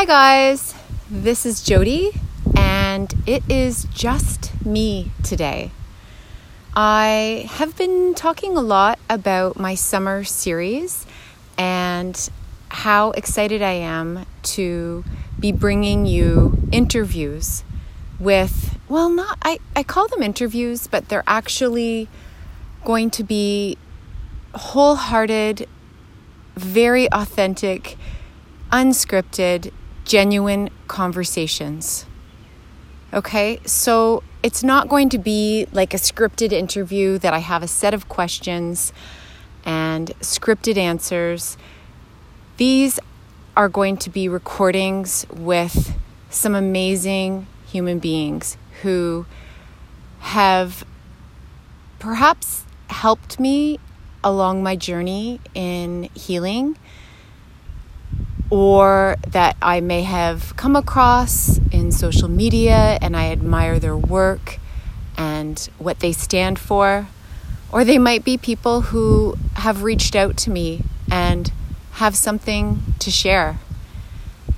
Hi, guys. This is Jody, and it is just me today. I have been talking a lot about my summer series and how excited I am to be bringing you interviews with, well, not, I, I call them interviews, but they're actually going to be wholehearted, very authentic, unscripted genuine conversations. Okay, so it's not going to be like a scripted interview that I have a set of questions and scripted answers. These are going to be recordings with some amazing human beings who have perhaps helped me along my journey in healing or that I may have come across in social media and I admire their work and what they stand for. Or they might be people who have reached out to me and have something to share.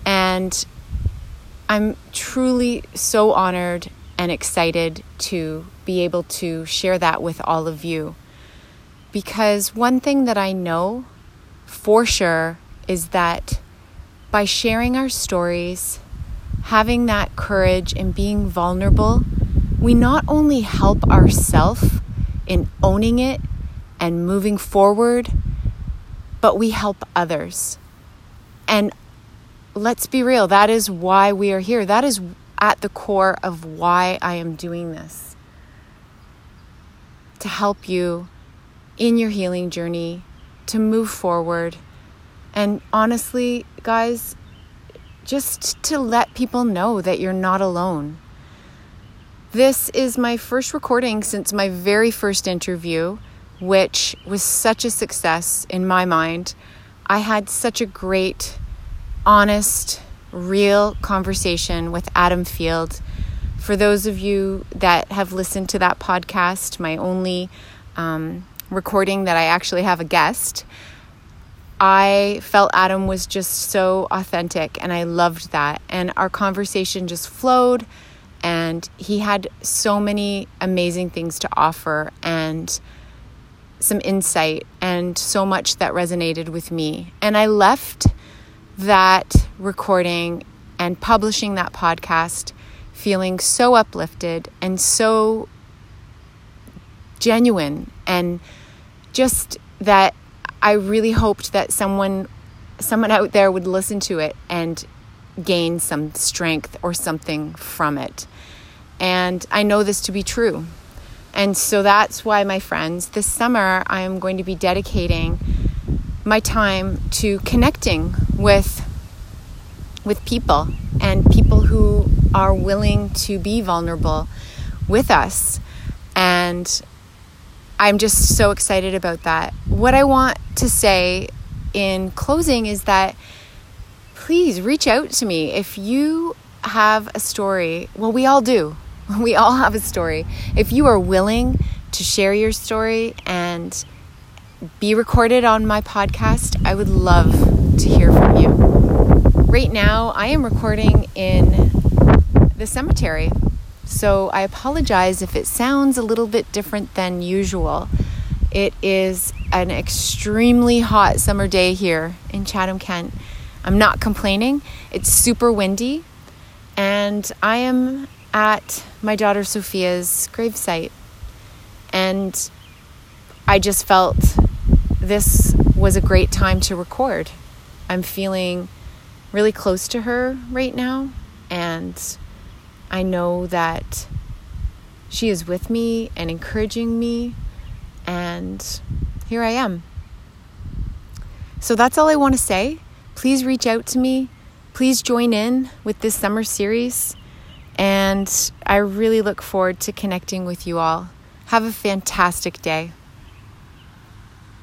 And I'm truly so honored and excited to be able to share that with all of you. Because one thing that I know for sure is that by sharing our stories, having that courage and being vulnerable, we not only help ourselves in owning it and moving forward, but we help others. And let's be real, that is why we are here. That is at the core of why I am doing this. To help you in your healing journey, to move forward and honestly, guys, just to let people know that you're not alone. This is my first recording since my very first interview, which was such a success in my mind. I had such a great, honest, real conversation with Adam Field. For those of you that have listened to that podcast, my only um, recording that I actually have a guest, I felt Adam was just so authentic and I loved that. And our conversation just flowed and he had so many amazing things to offer and some insight and so much that resonated with me. And I left that recording and publishing that podcast feeling so uplifted and so genuine and just that I really hoped that someone someone out there would listen to it and gain some strength or something from it. And I know this to be true. And so that's why, my friends, this summer I am going to be dedicating my time to connecting with with people and people who are willing to be vulnerable with us and I'm just so excited about that. What I want to say in closing is that please reach out to me if you have a story. Well, we all do. We all have a story. If you are willing to share your story and be recorded on my podcast, I would love to hear from you. Right now, I am recording in the cemetery so I apologize if it sounds a little bit different than usual. It is an extremely hot summer day here in Chatham, Kent. I'm not complaining. It's super windy, and I am at my daughter Sophia's gravesite. And I just felt this was a great time to record. I'm feeling really close to her right now, and I know that she is with me and encouraging me, and here I am. So that's all I want to say. Please reach out to me. Please join in with this summer series. And I really look forward to connecting with you all. Have a fantastic day.